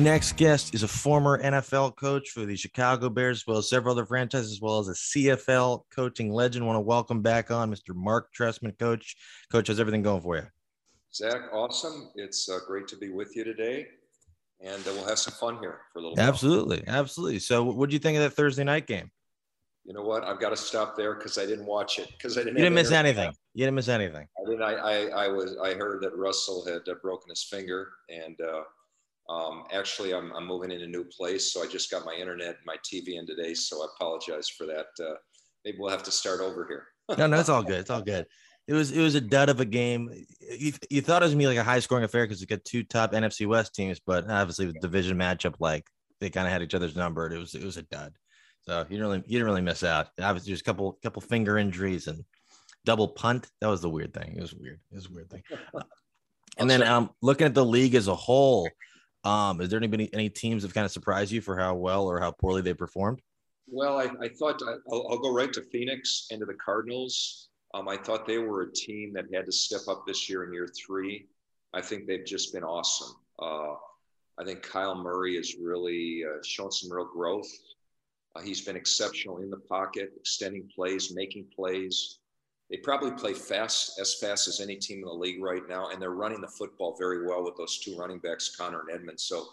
Next guest is a former NFL coach for the Chicago Bears, as well as several other franchises, as well as a CFL coaching legend. want to welcome back on Mr. Marc Trestman, Coach. Coach, how's everything going for you? Zach, awesome. It's uh, great to be with you today, and uh, we'll have some fun here for a little. Absolutely, while. absolutely. So, what do you think of that Thursday night game? You know what? I've got to stop there because I didn't watch it because I didn't. You didn't miss anything. You didn't miss anything. I didn't. I, I, I was. I heard that Russell had uh, broken his finger, and uh, um, actually, I'm, I'm moving in a new place, so I just got my internet, and my TV in today. So I apologize for that. Uh, maybe we'll have to start over here. no, no, it's all good. It's all good. It was it was a dud of a game. You, you thought it was gonna be like a high scoring affair because it got two top NFC West teams, but obviously the division matchup, like they kind of had each other's number. It was it was a dud. So you didn't really you didn't really miss out. Obviously, there's a couple couple finger injuries and double punt. That was the weird thing. It was weird. It was a weird thing. and then um, looking at the league as a whole, um, is there anybody, any teams that kind of surprised you for how well or how poorly they performed? Well, I, I thought I, will I'll go right to Phoenix and to the Cardinals. Um, I thought they were a team that had to step up this year in year three. I think they've just been awesome. Uh, I think Kyle Murray has really uh, shown some real growth. Uh, he's been exceptional in the pocket, extending plays, making plays. They probably play fast, as fast as any team in the league right now, and they're running the football very well with those two running backs, Connor and Edmonds. So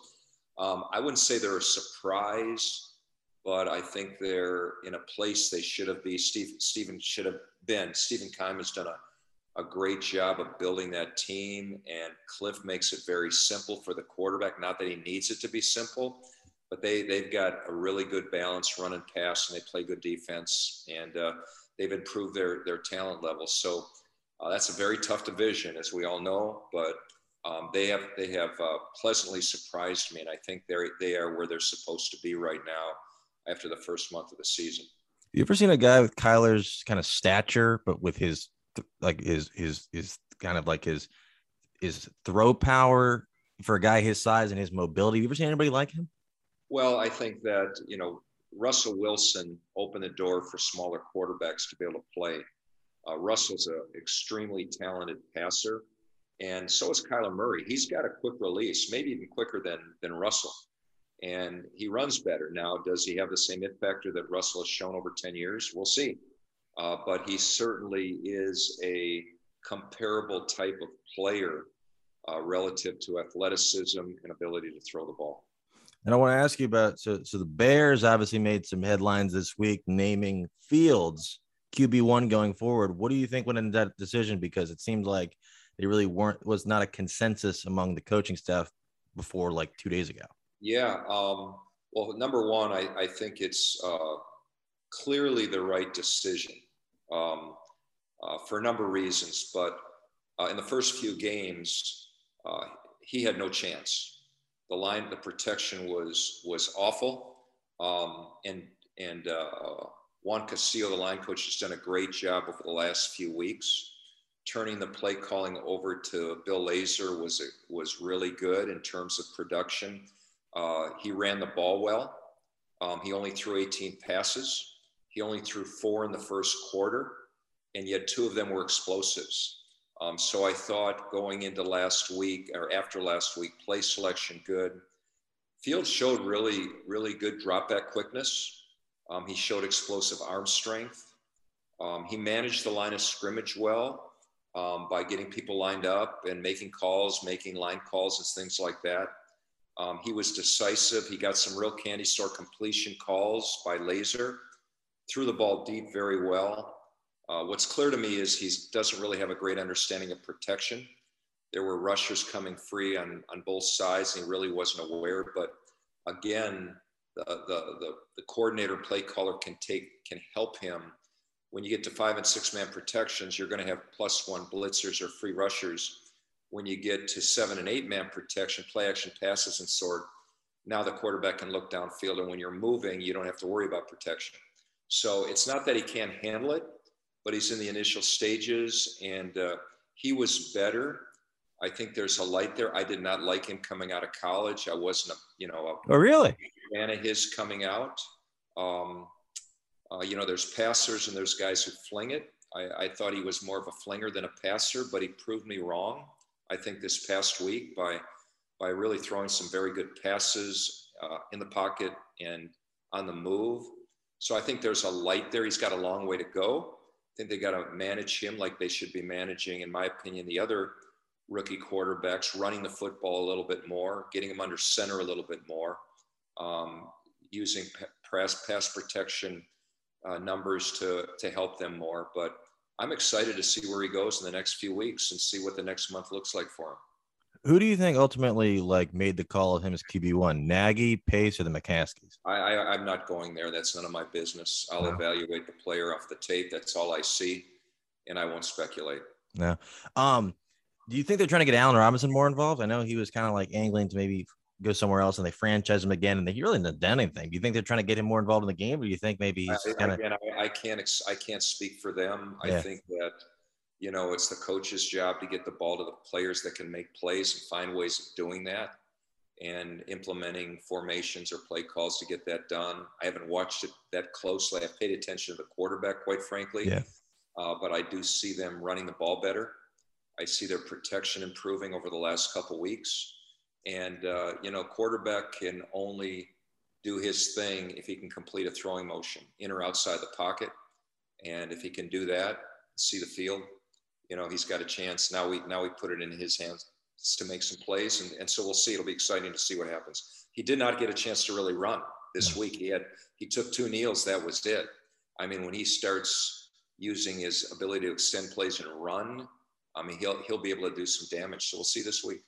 um, I wouldn't say they're a surprise, but I think they're in a place they should have been. Steve, Stephen should have been. Stephen Keim has done a, a great job of building that team, and Kliff makes it very simple for the quarterback. Not that he needs it to be simple, but they they've got a really good balance, run and pass, and they play good defense. And uh, they've improved their their talent levels. So uh, that's a very tough division, as we all know. But um, they have they have uh, pleasantly surprised me, and I think they they are where they're supposed to be right now after the first month of the season. You ever seen a guy with Kyler's kind of stature, but with his like his his his kind of like his his throw power for a guy his size and his mobility? You ever seen anybody like him? Well, I think that you know Russell Wilson opened the door for smaller quarterbacks to be able to play. Uh, Russell's an extremely talented passer, and so is Kyler Murray. He's got a quick release, maybe even quicker than than Russell, and he runs better. Now, does he have the same it factor that Russell has shown over ten years? We'll see. Uh, but he certainly is a comparable type of player uh, relative to athleticism and ability to throw the ball. And I want to ask you about so so the Bears obviously made some headlines this week naming Fields QB one going forward. What do you think went into that decision? Because it seemed like they really weren't was not a consensus among the coaching staff before like two days ago. Yeah. Um, well, number one, I, I think it's uh, clearly the right decision um, uh, for a number of reasons. But uh, in the first few games, uh, he had no chance the line, the protection was was awful. Um, and and uh, Juan Castillo, the line coach, has done a great job over the last few weeks. Turning the play calling over to Bill Lazor was was really good in terms of production. Uh, he ran the ball well. Um, he only threw 18 passes. He only threw four in the first quarter, and yet two of them were explosives. Um, so I thought going into last week or after last week, play selection good. Fields showed really, really good drop back quickness. Um, he showed explosive arm strength. Um, he managed the line of scrimmage well um, by getting people lined up and making calls, making line calls and things like that. Um, he was decisive. He got some real candy store completion calls by Lazor, threw the ball deep very well. Uh, what's clear to me is he doesn't really have a great understanding of protection. There were rushers coming free on, on both sides, and he really wasn't aware. But again, the, the, the, the coordinator play caller can take can help him. When you get to five and six man protections, you're going to have plus one blitzers or free rushers. When you get to seven and eight man protection, play action passes and sort, now the quarterback can look downfield. And when you're moving, you don't have to worry about protection. So it's not that he can't handle it but he's in the initial stages and uh, he was better. I think there's a light there. I did not like him coming out of college. I wasn't, a, you know, a oh really fan of his coming out. Um, uh, you know, there's passers and there's guys who fling it. I, I, thought he was more of a flinger than a passer, but he proved me wrong. I think this past week by by really throwing some very good passes uh, in the pocket and on the move. So I think there's a light there. He's got a long way to go. Think they got to manage him like they should be managing, in my opinion, the other rookie quarterbacks, running the football a little bit more, getting him under center a little bit more, um, using pass, pass protection uh, numbers to, to help them more. But I'm excited to see where he goes in the next few weeks and see what the next month looks like for him. Who do you think ultimately like made the call of him as QB one? Nagy, Pace, or the McCaskeys? I, I am not going there. That's none of my business. I'll evaluate the player off the tape. That's all I see, and I won't speculate. No. Um, do you think they're trying to get Allen Robinson more involved? I know he was kind of like angling to maybe go somewhere else, and they franchise him again, and they really didn't done anything. Do you think they're trying to get him more involved in the game, or do you think maybe he's kind of? I, I, can't. I can't speak for them. Yeah. I think that you know, it's the coach's job to get the ball to the players that can make plays and find ways of doing that and implementing formations or play calls to get that done. I haven't watched it that closely. I've paid attention to the quarterback, quite frankly. Yeah. Uh, but I do see them running the ball better. I see their protection improving over the last couple weeks. And, uh, you know, quarterback can only do his thing if he can complete a throwing motion in or outside the pocket. And if he can do that, see the field, you know, he's got a chance. Now we now we put it in his hands to make some plays, and, and so we'll see. It'll be exciting to see what happens. He did not get a chance to really run this week. He had he took two kneels. That was it. I mean, when he starts using his ability to extend plays and run, I mean, he'll he'll be able to do some damage. So we'll see this week.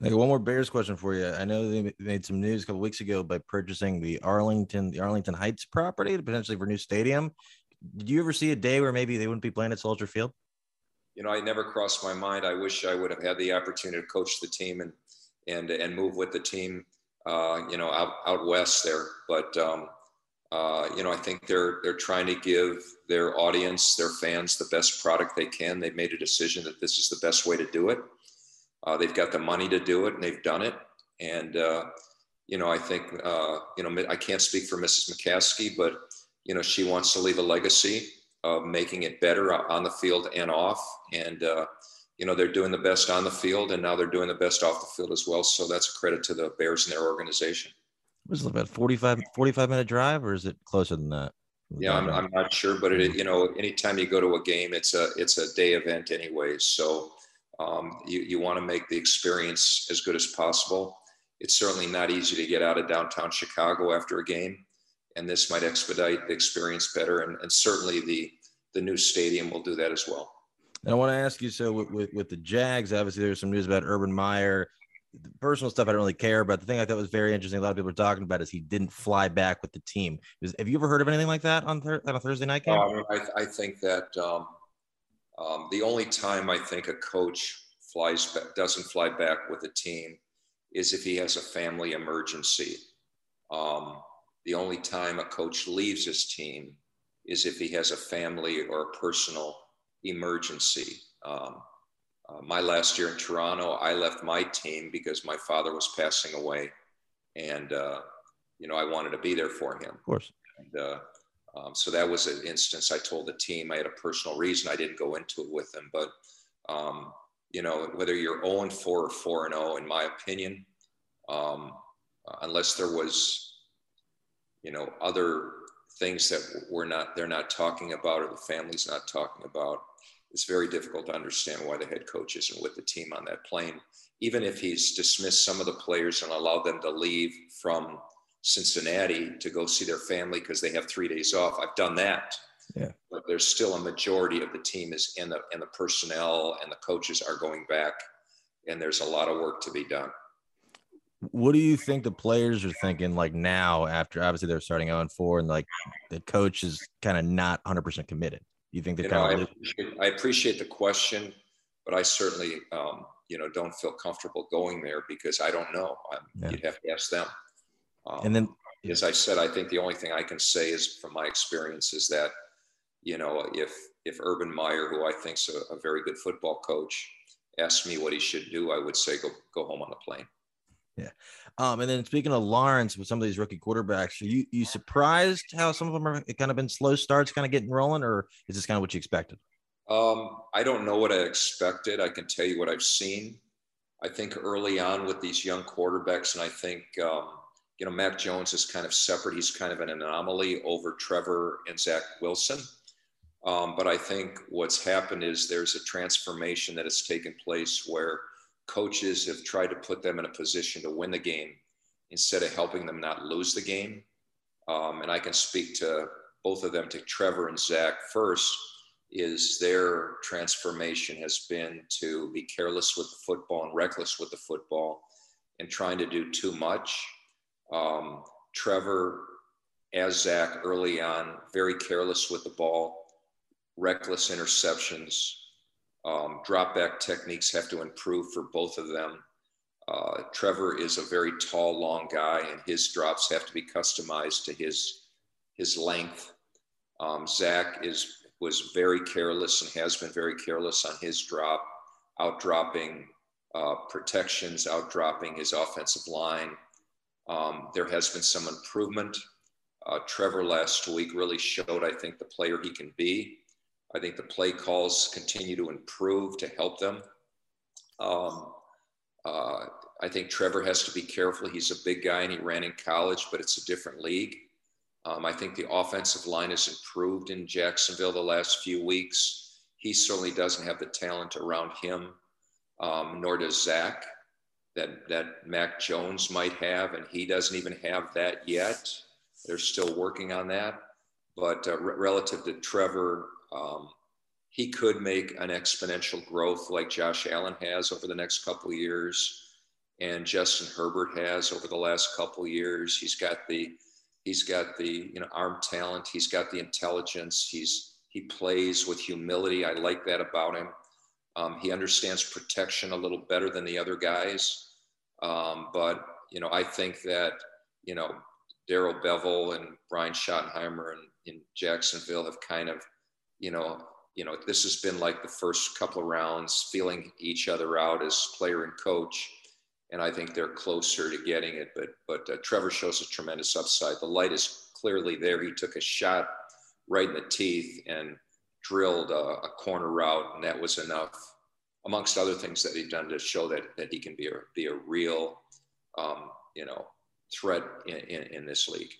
Like one more Bears question for you. I know they made some news a couple weeks ago by purchasing the Arlington, the Arlington Heights property potentially for a new stadium. Did you ever see a day where maybe they wouldn't be playing at Soldier Field? You know, I never crossed my mind. I wish I would have had the opportunity to coach the team and and and move with the team, uh, you know, out out west there. But um, uh, you know, I think they're they're trying to give their audience, their fans, the best product they can. They've made a decision that this is the best way to do it. Uh, they've got the money to do it, and they've done it. And uh, you know, I think uh, you know, I can't speak for Mrs. McCaskey, but you know, she wants to leave a legacy of making it better on the field and off. And, uh, you know, they're doing the best on the field and now they're doing the best off the field as well. So that's a credit to the Bears and their organization. Was it about 45, 45 minute drive or is it closer than that? Yeah, I'm, I'm not sure, but it, you know, anytime you go to a game, it's a, it's a day event anyways. So um, you, you want to make the experience as good as possible. It's certainly not easy to get out of downtown Chicago after a game and this might expedite the experience better. And, and certainly the the new stadium will do that as well. And I want to ask you so with, with, with the Jags, obviously there's some news about Urban Meyer. The personal stuff I don't really care about. The thing I thought was very interesting, a lot of people are talking about, is he didn't fly back with the team. have you ever heard of anything like that on, thir- on a Thursday night game? Um, I, I, think that um, um, the only time I think a coach flies back, doesn't fly back with a team is if he has a family emergency. Um, the only time a coach leaves his team is if he has a family or a personal emergency. Um, uh, my last year in Toronto, I left my team because my father was passing away, and uh, you know I wanted to be there for him. Of course. And, uh, um, so that was an instance. I told the team I had a personal reason. I didn't go into it with them, but um, you know whether you're 0 and 4 or 4 and 0, in my opinion, um, unless there was you know, other things that we're not, they're not talking about or the family's not talking about. It's very difficult to understand why the head coach isn't with the team on that plane. Even if he's dismissed some of the players and allowed them to leave from Cincinnati to go see their family because they have three days off. I've done that. Yeah. But there's still a majority of the team is and the and the personnel and the coaches are going back and there's a lot of work to be done what do you think the players are thinking like now after obviously they're starting on 4 and like the coach is kind of not 100% committed? You think they kind of I appreciate, I appreciate, the question but i certainly um, you know don't feel comfortable going there because i don't know. Yeah. you'd have to ask them. Um, and then as i said i think the only thing i can say is from my experience is that you know if if urban meyer who i think's a, a very good football coach asked me what he should do i would say go go home on the plane yeah. Um, and then speaking of Lawrence with some of these rookie quarterbacks, are you you surprised how some of them are kind of been slow starts, kind of getting rolling, or is this kind of what you expected? Um, I don't know what I expected. I can tell you what I've seen. I think early on with these young quarterbacks, and I think um, you know Mac Jones is kind of separate. He's kind of an anomaly over Trevor and Zach Wilson. Um, but I think what's happened is there's a transformation that has taken place where coaches have tried to put them in a position to win the game instead of helping them not lose the game. Um, and I can speak to both of them, to Trevor and Zach first, is their transformation has been to be careless with the football and reckless with the football and trying to do too much. Um, Trevor, as Zach early on, very careless with the ball, reckless interceptions. Um, drop back techniques have to improve for both of them. Uh, Trevor is a very tall, long guy, and his drops have to be customized to his his length. Um, Zach is was very careless and has been very careless on his drop, out dropping uh, protections, out dropping his offensive line. Um, there has been some improvement. Uh, Trevor last week really showed, I think, the player he can be. I think the play calls continue to improve to help them. Um, uh, I think Trevor has to be careful. He's a big guy and he ran in college, but it's a different league. Um, I think the offensive line has improved in Jacksonville the last few weeks. He certainly doesn't have the talent around him, um, nor does Zach that that Mac Jones might have, and he doesn't even have that yet. They're still working on that. But uh, re- relative to Trevor, um, he could make an exponential growth like Josh Allen has over the next couple of years, and Justin Herbert has over the last couple of years. He's got the he's got the you know arm talent. He's got the intelligence. He's he plays with humility. I like that about him. Um, he understands protection a little better than the other guys. Um, but you know, I think that you know Darrell Bevell and Brian Schottenheimer and in Jacksonville have kind of you know, you know, this has been like the first couple of rounds, feeling each other out as player and coach, and I think they're closer to getting it. But but uh, Trevor shows a tremendous upside. The light is clearly there. He took a shot right in the teeth and drilled a, a corner route, and that was enough, amongst other things that he'd done to show that that he can be a be a real, um, you know, threat in, in, in this league.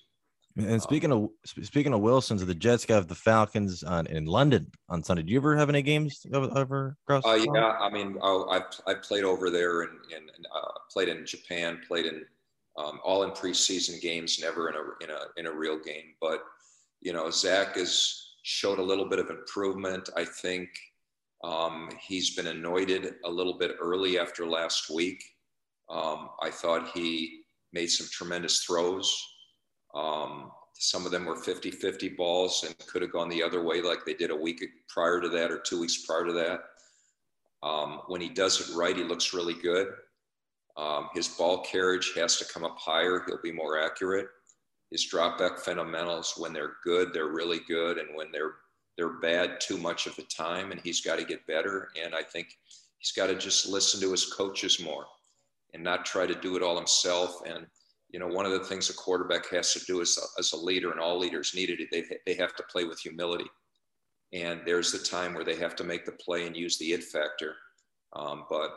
And um, speaking of speaking of Wilsons, the Jets got the Falcons on in London on Sunday. Do you ever have any games over across? Uh, yeah, I mean, uh, I've I've played over there and, and uh, played in Japan, played in um, all in preseason games, never in a in a in a real game. But you know, Zach has showed a little bit of improvement. I think um, he's been anointed a little bit early after last week. Um, I thought he made some tremendous throws. Um, some of them were 50 50 balls and could have gone the other way, like they did a week prior to that or two weeks prior to that. Um, when he does it right, he looks really good. Um, his ball carriage has to come up higher, he'll be more accurate. His drop back fundamentals, when they're good, they're really good. And when they're they're bad too much of the time, and he's got to get better. And I think he's got to just listen to his coaches more and not try to do it all himself. And you know, one of the things a quarterback has to do as a, as a leader, and all leaders need it, they, they have to play with humility. And there's the time where they have to make the play and use the it factor. Um, but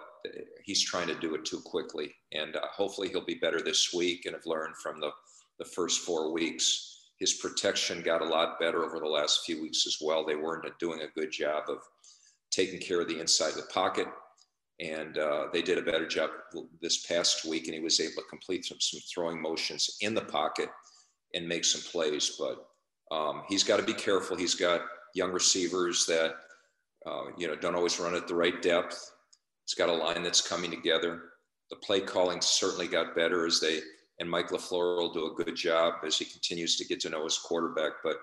he's trying to do it too quickly. And uh, hopefully he'll be better this week and have learned from the, the first four weeks. His protection got a lot better over the last few weeks as well. They weren't doing a good job of taking care of the inside of the pocket and uh, they did a better job this past week and he was able to complete some, some throwing motions in the pocket and make some plays. But um, he's got to be careful. He's got young receivers that uh, you know don't always run at the right depth. He's got a line that's coming together. The play calling certainly got better as they and mike LaFleur will do a good job as he continues to get to know his quarterback. But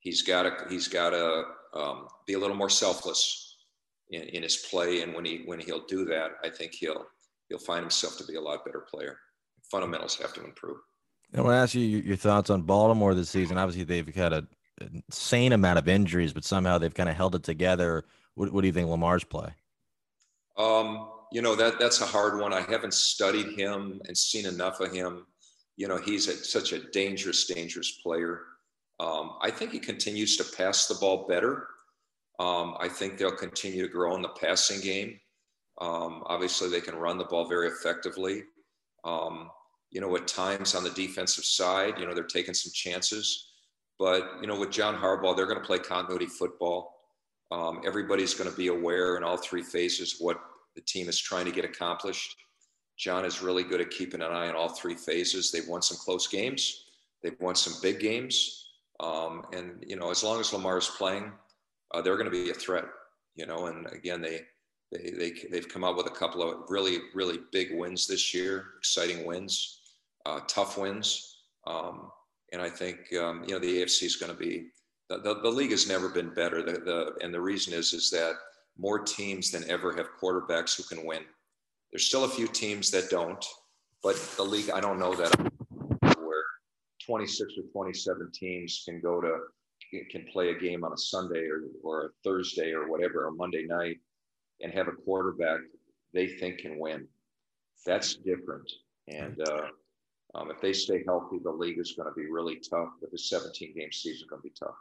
he's got to he's got to um, be a little more selfless in, in his play. And when he when he'll do that, I think he'll he'll find himself to be a lot better player. Fundamentals have to improve. I want to ask you your thoughts on Baltimore this season. Obviously, they've had a insane amount of injuries, but somehow they've kind of held it together. What, what do you think Lamar's play? Um, you know that that's a hard one. I haven't studied him and seen enough of him. You know, he's a, such a dangerous, dangerous player. Um, I think he continues to pass the ball better. Um, I think they'll continue to grow in the passing game. Um, obviously, they can run the ball very effectively. Um, you know, at times on the defensive side, you know, they're taking some chances. But, you know, with John Harbaugh, they're going to play continuity football. Um, everybody's going to be aware in all three phases what the team is trying to get accomplished. John is really good at keeping an eye on all three phases. They've won some close games. They've won some big games. Um, and, you know, as long as Lamar is playing, uh, they're going to be a threat, you know, and again, they, they, they, they've come out with a couple of really, really big wins this year, exciting wins, uh, tough wins. Um, and I think, um, you know, the AFC is going to be, the, the, the, league has never been better. The, the, and the reason is, is that more teams than ever have quarterbacks who can win. There's still a few teams that don't, but the league, I don't know that where 26 or 27 teams can go to, can play a game on a Sunday or, or a Thursday or whatever, or Monday night and have a quarterback they think can win. That's different. And uh, um, if they stay healthy, the league is going to be really tough. But the 17 game season is going to be tough.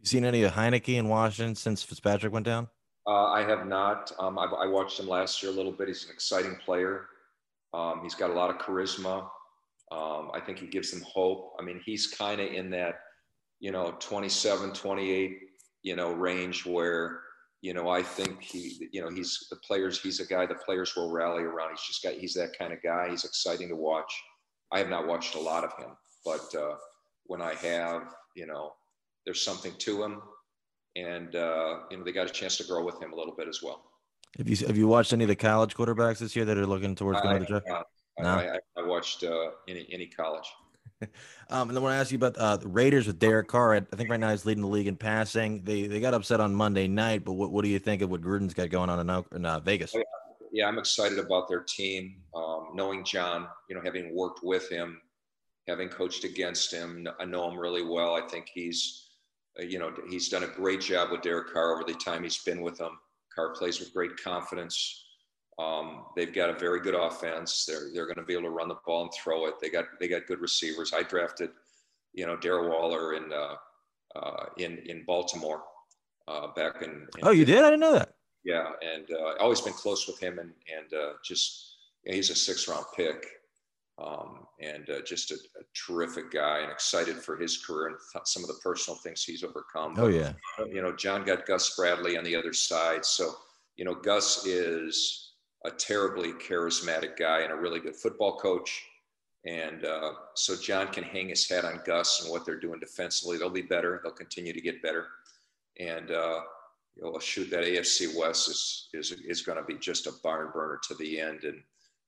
You seen any of Heinicke in Washington since Fitzpatrick went down? Uh, I have not. Um, I, I, watched him last year a little bit. He's an exciting player. Um, he's got a lot of charisma. Um, I think he gives them hope. I mean, he's kind of in that, you know, 27, 28, you know, range where you know, I think he, you know, he's the players. He's a guy the players will rally around. He's just got. He's that kind of guy. He's exciting to watch. I have not watched a lot of him, but uh, when I have, you know, there's something to him, and uh, you know, they got a chance to grow with him a little bit as well. Have you have you watched any of the college quarterbacks this year that are looking towards going to the draft? No, I, I, I watched uh, any any college. Um, and then when I ask you about uh, the Raiders with Derek Carr. I think right now he's leading the league in passing. They they got upset on Monday night, but what, what do you think of what Gruden's got going on in, in uh, Vegas? Oh, yeah, I'm excited about their team. Um, knowing John, you know, having worked with him, having coached against him, I know him really well. I think he's, uh, you know, he's done a great job with Derek Carr over the time he's been with him. Carr plays with great confidence. Um, they've got a very good offense. They're they're going to be able to run the ball and throw it. They got they got good receivers. I drafted, you know, Darren Waller in uh, uh, in in Baltimore uh, back in, in, Oh, you did? I didn't know that. Yeah, and uh, always been close with him, and and uh, just he's a six round pick, um, and uh, just a, a, terrific guy, and excited for his career and th- some of the personal things he's overcome. Oh yeah. You know, John got Gus Bradley on the other side, so you know, Gus is a terribly charismatic guy and a really good football coach. And uh, so John can hang his hat on Gus and what they're doing defensively. They'll be better. They'll continue to get better. And uh, you know, shoot, that AFC West is is is going to be just a barn burner to the end. And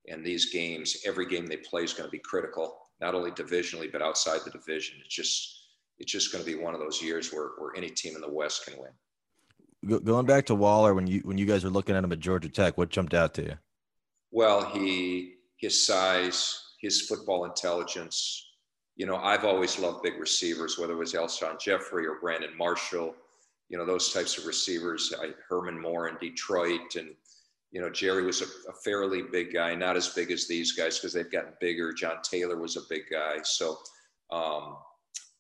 and these games, every game they play is going to be critical, not only divisionally but outside the division. It's just it's just going to be one of those years where where any team in the West can win going back to Waller, when you when you guys were looking at him at Georgia Tech, what jumped out to you? Well, he his size, his football intelligence. You know, I've always loved big receivers, whether it was Alshon Jeffery or Brandon Marshall. You know, those types of receivers. I, Herman Moore in Detroit, and you know, Jerry was a, a fairly big guy, not as big as these guys because they've gotten bigger. John Taylor was a big guy, so. Um,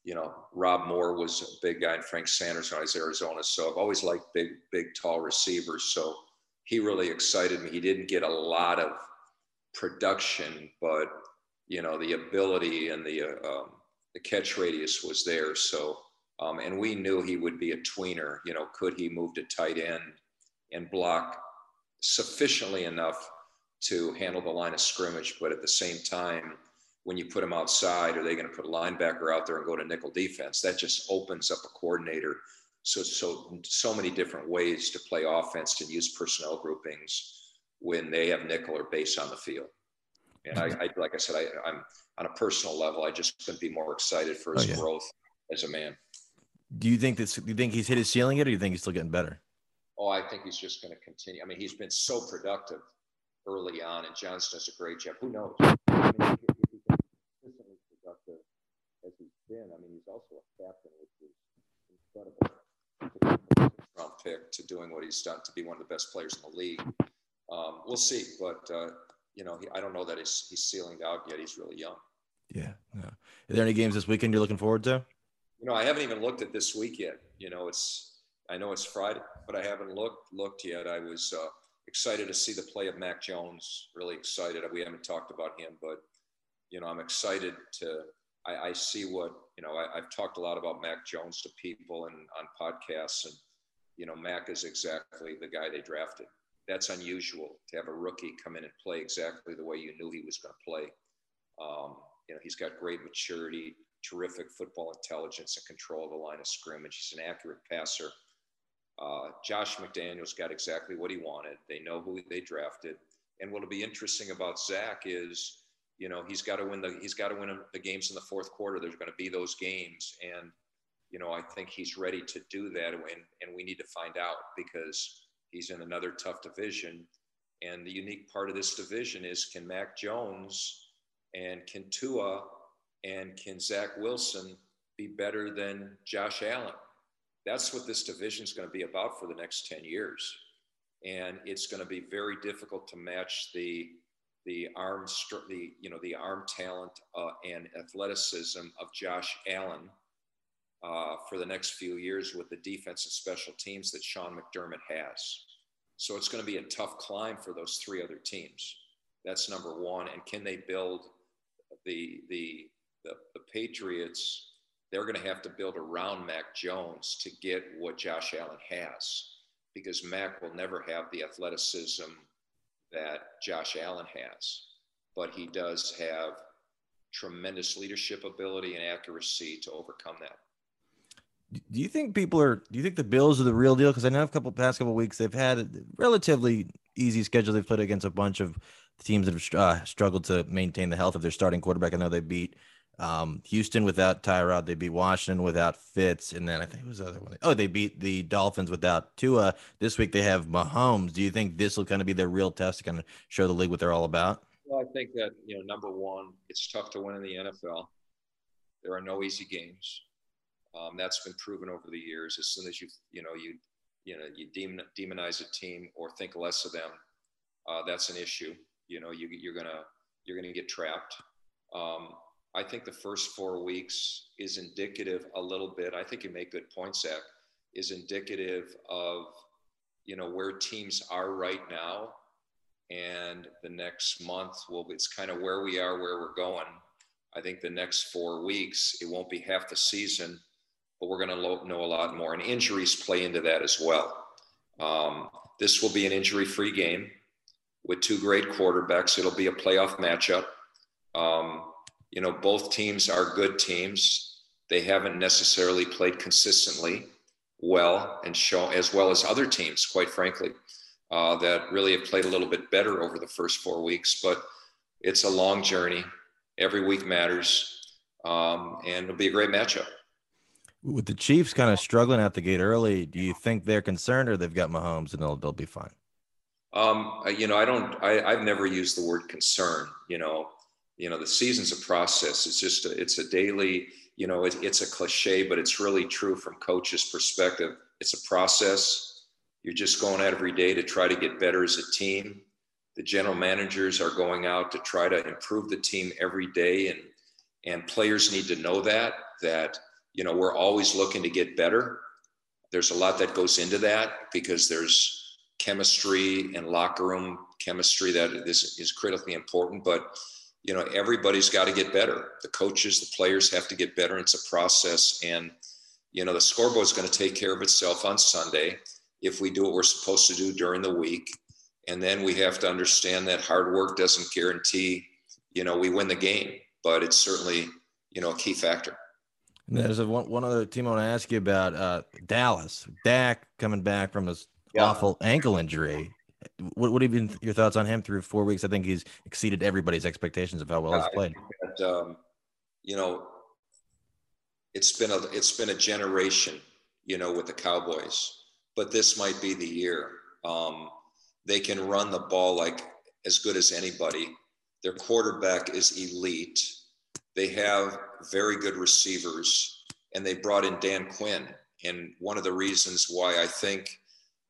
you know, Rob Moore was a big guy and Frank Sanders when I was Arizona. So I've always liked big, big, tall receivers. So he really excited me. He didn't get a lot of production, but you know, the ability and the uh, um, the catch radius was there. So um, and we knew he would be a tweener. You know, could he move to tight end and block sufficiently enough to handle the line of scrimmage, but at the same time when you put them outside, are they going to put a linebacker out there and go to nickel defense? That just opens up a coordinator. So, so, so many different ways to play offense and use personnel groupings when they have nickel or base on the field. And I, I like I said, I, am on a personal level, I just couldn't be more excited for his oh, yeah. growth as a man. Do you think this? Do you think he's hit his ceiling yet, or do you think he's still getting better? Oh, I think he's just going to continue. I mean, he's been so productive early on, and Johnston does a great job. Who knows? I mean, been. I mean, he's also a captain, which is incredible. Round pick to doing what he's done to be one of the best players in the league. Um, we'll see, but uh, you know, he, I don't know that he's he's sealing out yet. He's really young. Yeah. yeah. Are there any games this weekend you're looking forward to? You know, I haven't even looked at this week yet. You know, it's I know it's Friday, but I haven't looked looked yet. I was uh, excited to see the play of Mac Jones. Really excited. We haven't talked about him, but you know, I'm excited to. I, I see what you know. I, have talked a lot about Mac Jones to people and on podcasts, and you know, Mac is exactly the guy they drafted. That's unusual to have a rookie come in and play exactly the way you knew he was going to play. Um, you know, he's got great maturity, terrific football intelligence, and control of the line of scrimmage. He's an accurate passer. Uh, Josh McDaniels got exactly what he wanted. They know who they drafted. And what'll be interesting about Zach is, you know, he's got to win the he's got to win the games in the fourth quarter. There's going to be those games, and you know, I think he's ready to do that. And and we need to find out because he's in another tough division. And the unique part of this division is can Mac Jones and can Tua and can Zach Wilson be better than Josh Allen? That's what this division is going to be about for the next 10 years. And it's going to be very difficult to match the the arm the you know the arm talent uh, and athleticism of Josh Allen uh, for the next few years with the defense and special teams that Sean McDermott has. So it's going to be a tough climb for those three other teams. That's number one. And can they build the the the, the Patriots, they're going to have to build around Mac Jones to get what Josh Allen has because Mac will never have the athleticism that Josh Allen has, but he does have tremendous leadership ability and accuracy to overcome that. Do you think people are? Do you think the Bills are the real deal? Because I know a couple past couple weeks they've had a relatively easy schedule. They've played against a bunch of teams that have uh, struggled to maintain the health of their starting quarterback. I know they beat um, Houston without Tyrod. They beat Washington without Fitz, and then I think it was the other one. Oh, they beat the Dolphins without Tua. This week they have Mahomes. Do you think this will kind of be their real test to kind of show the league what they're all about? Well, I think that you know, number one, it's tough to win in the NFL. There are no easy games. Um, that's been proven over the years. As soon as you you know you you know you demon, demonize a team or think less of them, uh, that's an issue. You know you, you're gonna you're gonna get trapped. Um, I think the first four weeks is indicative a little bit. I think you make good points, Zach. Is indicative of you know where teams are right now, and the next month will be it's kind of where we are, where we're going. I think the next four weeks it won't be half the season, but we're going to know a lot more, and injuries play into that as well. Um, this will be an injury-free game with two great quarterbacks. It'll be a playoff matchup. Um, you know, both teams are good teams. They haven't necessarily played consistently well and show as well as other teams, quite frankly, uh, that really have played a little bit better over the first four weeks. But it's a long journey. Every week matters, um, and it'll be a great matchup. With the Chiefs kind of struggling out the gate early, do you think they're concerned, or they've got Mahomes and they'll they'll be fine? Um, you know, I don't. I, I've never used the word concern. You know, you know the season's a process it's just a, it's a daily you know it, it's a cliche but it's really true from coach's perspective. It's a process. You're just going out every day to try to get better as a team. The general managers are going out to try to improve the team every day and and players need to know that that you know we're always looking to get better. There's a lot that goes into that because there's chemistry and locker room chemistry that this is critically important but you know everybody's got to get better the coaches the players have to get better it's a process and you know the scoreboard is going to take care of itself on sunday if we do what we're supposed to do during the week and then we have to understand that hard work doesn't guarantee you know we win the game but it's certainly you know a key factor and there's a one, one other team I want to ask you about uh, Dallas. Dak coming back from his yeah. awful ankle injury. What, what have been your thoughts on him through four weeks? I think he's exceeded everybody's expectations of how well he's played. That, um, you know, it's been a it's been a generation, you know, with the Cowboys, but this might be the year. Um, they can run the ball like as good as anybody. Their quarterback is elite. They have very good receivers, and they brought in Dan Quinn. And one of the reasons why I think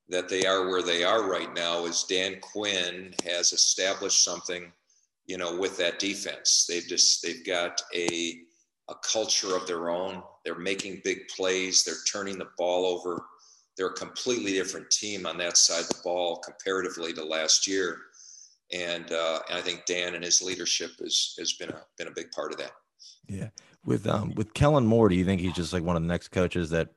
that they are where they are right now is Dan Quinn has established something, you know, with that defense. They've just they've got a a culture of their own. They're making big plays. They're turning the ball over. they're a completely different team on that side of the ball comparatively to last year. And, uh, and I think Dan and his leadership has, has been a, been a big part of that. Yeah. With, um, with Kellen Moore, do you think he's just like one of the next coaches that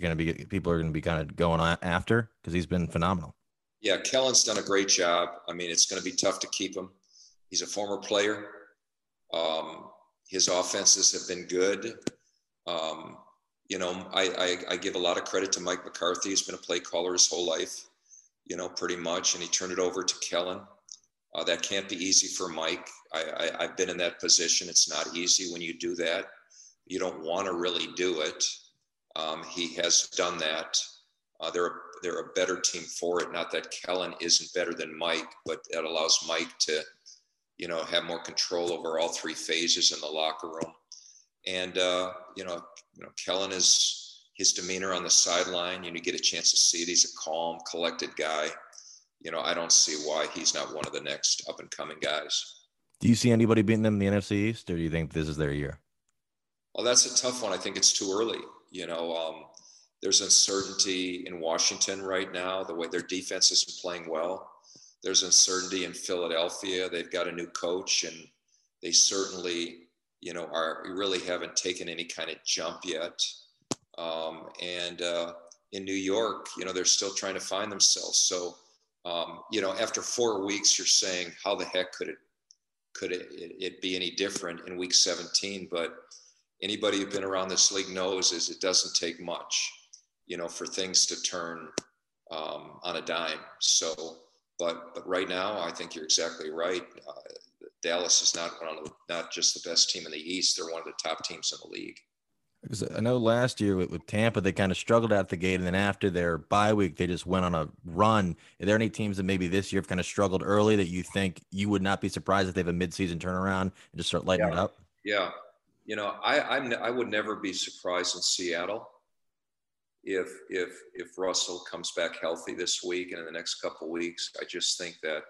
going to be, people are going to be kind of going after? Cause he's been phenomenal. Yeah. Kellen's done a great job. I mean, it's going to be tough to keep him. He's a former player. Um, his offenses have been good. Um, you know, I, I, I, give a lot of credit to Mike McCarthy. He's been a play caller his whole life, you know, pretty much, and he turned it over to Kellen. Uh, that can't be easy for Mike. I, I, have been in that position. It's not easy when you do that. You don't want to really do it. Um, he has done that. Uh, they're, they're a better team for it. Not that Kellen isn't better than Mike, but that allows Mike to, you know, have more control over all three phases in the locker room. And uh, you know, you know, Kellen is his demeanor on the sideline. You, know, you get a chance to see it. He's a calm, collected guy. You know, I don't see why he's not one of the next up and coming guys. Do you see anybody beating them in the NFC East, or do you think this is their year? Well, that's a tough one. I think it's too early. You know, um, there's uncertainty in Washington right now. The way their defense isn't playing well. There's uncertainty in Philadelphia. They've got a new coach, and they certainly you know, are really haven't taken any kind of jump yet. Um, and uh, in New York, you know, they're still trying to find themselves. So, um, you know, after four weeks, you're saying, how the heck could it could it, it be any different in week 17? But anybody who's been around this league knows is it doesn't take much, you know, for things to turn um, on a dime. So, but but right now, I think you're exactly right. Uh, Dallas is not one of the, not just the best team in the East; they're one of the top teams in the league. Because I know last year with, with, Tampa, they kind of struggled out the gate, and then after their bye week, they just went on a run. Are there any teams that maybe this year have kind of struggled early that you think you would not be surprised if they have a midseason turnaround and just start lighting yeah. it up? Yeah, you know, I I'm, I would never be surprised in Seattle if if if Russell comes back healthy this week and in the next couple weeks. I just think that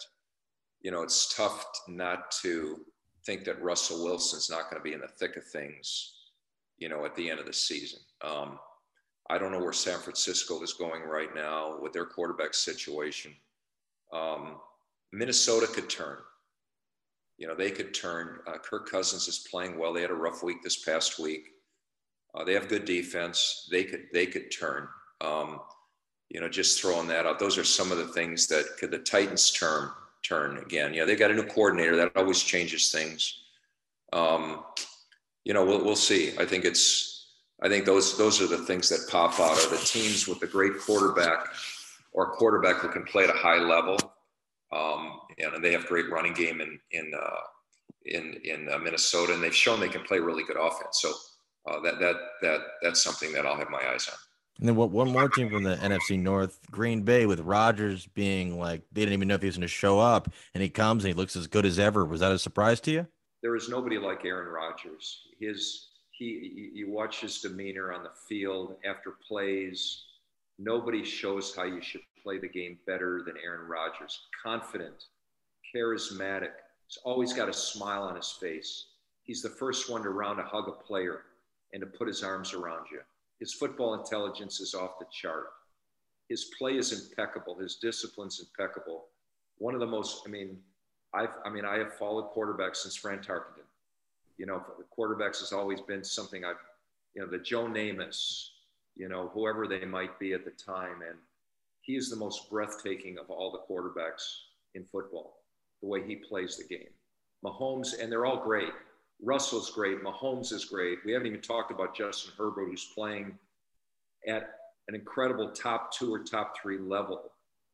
you know, it's tough not to think that Russell Wilson's not going to be in the thick of things, you know, at the end of the season. Um, I don't know where San Francisco is going right now with their quarterback situation. Um, Minnesota could turn. You know, they could turn. Uh, Kirk Cousins is playing well. They had a rough week this past week. Uh, they have good defense. They could they could turn. Um, you know, just throwing that out. Those are some of the things that could the Titans turn turn again. Yeah, they got a new coordinator. That always changes things. Um, you know, we'll, we'll see. I think it's, I think those those are the things that pop out are the teams with a great quarterback or quarterback who can play at a high level. Um, and they have great running game in in uh, in in uh, Minnesota, and they've shown they can play really good offense. So uh, that that that that's something that I'll have my eyes on. And then what? One more team from the NFC North, Green Bay, with Rodgers being like they didn't even know if he was going to show up, and he comes and he looks as good as ever. Was that a surprise to you? There is nobody like Aaron Rodgers. His he, you watch his demeanor on the field after plays. Nobody shows how you should play the game better than Aaron Rodgers. Confident, charismatic. He's always got a smile on his face. He's the first one to round to hug a player and to put his arms around you his football intelligence is off the chart. His play is impeccable. His discipline's impeccable. One of the most, I mean, I've, I mean, I have followed quarterbacks since Fran Tarkenton. You know, quarterbacks has always been something I've, you know, the Joe Namath, you know, whoever they might be at the time. And he is the most breathtaking of all the quarterbacks in football, the way he plays the game. Mahomes, and they're all great. Russell's great. Mahomes is great. We haven't even talked about Justin Herbert, who's playing at an incredible top two or top three level.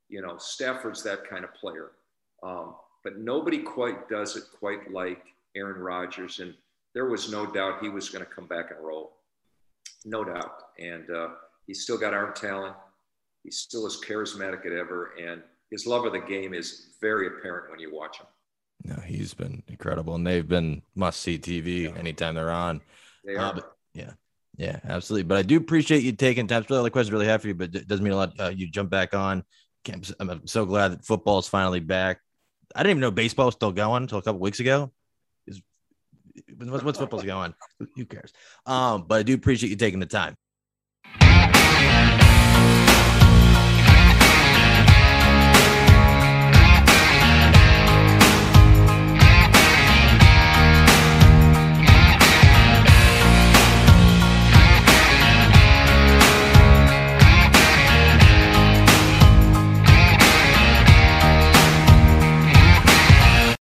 You know, Stafford's that kind of player. Um, but nobody quite does it quite like Aaron Rodgers. And there was no doubt he was going to come back and roll. No doubt. And uh, he's still got arm talent. He's still as charismatic as ever. And his love of the game is very apparent when you watch him. No, he's been incredible, and they've been must see TV yeah. anytime they're on. They are. Uh, yeah, yeah, absolutely. But I do appreciate you taking time. Really, all the questions really have for you, but it doesn't mean a lot. Uh, you jump back on. I'm so glad that football is finally back. I didn't even know baseball was still going until a couple weeks ago. Is what's, what's football's going? Who cares? Um, but I do appreciate you taking the time.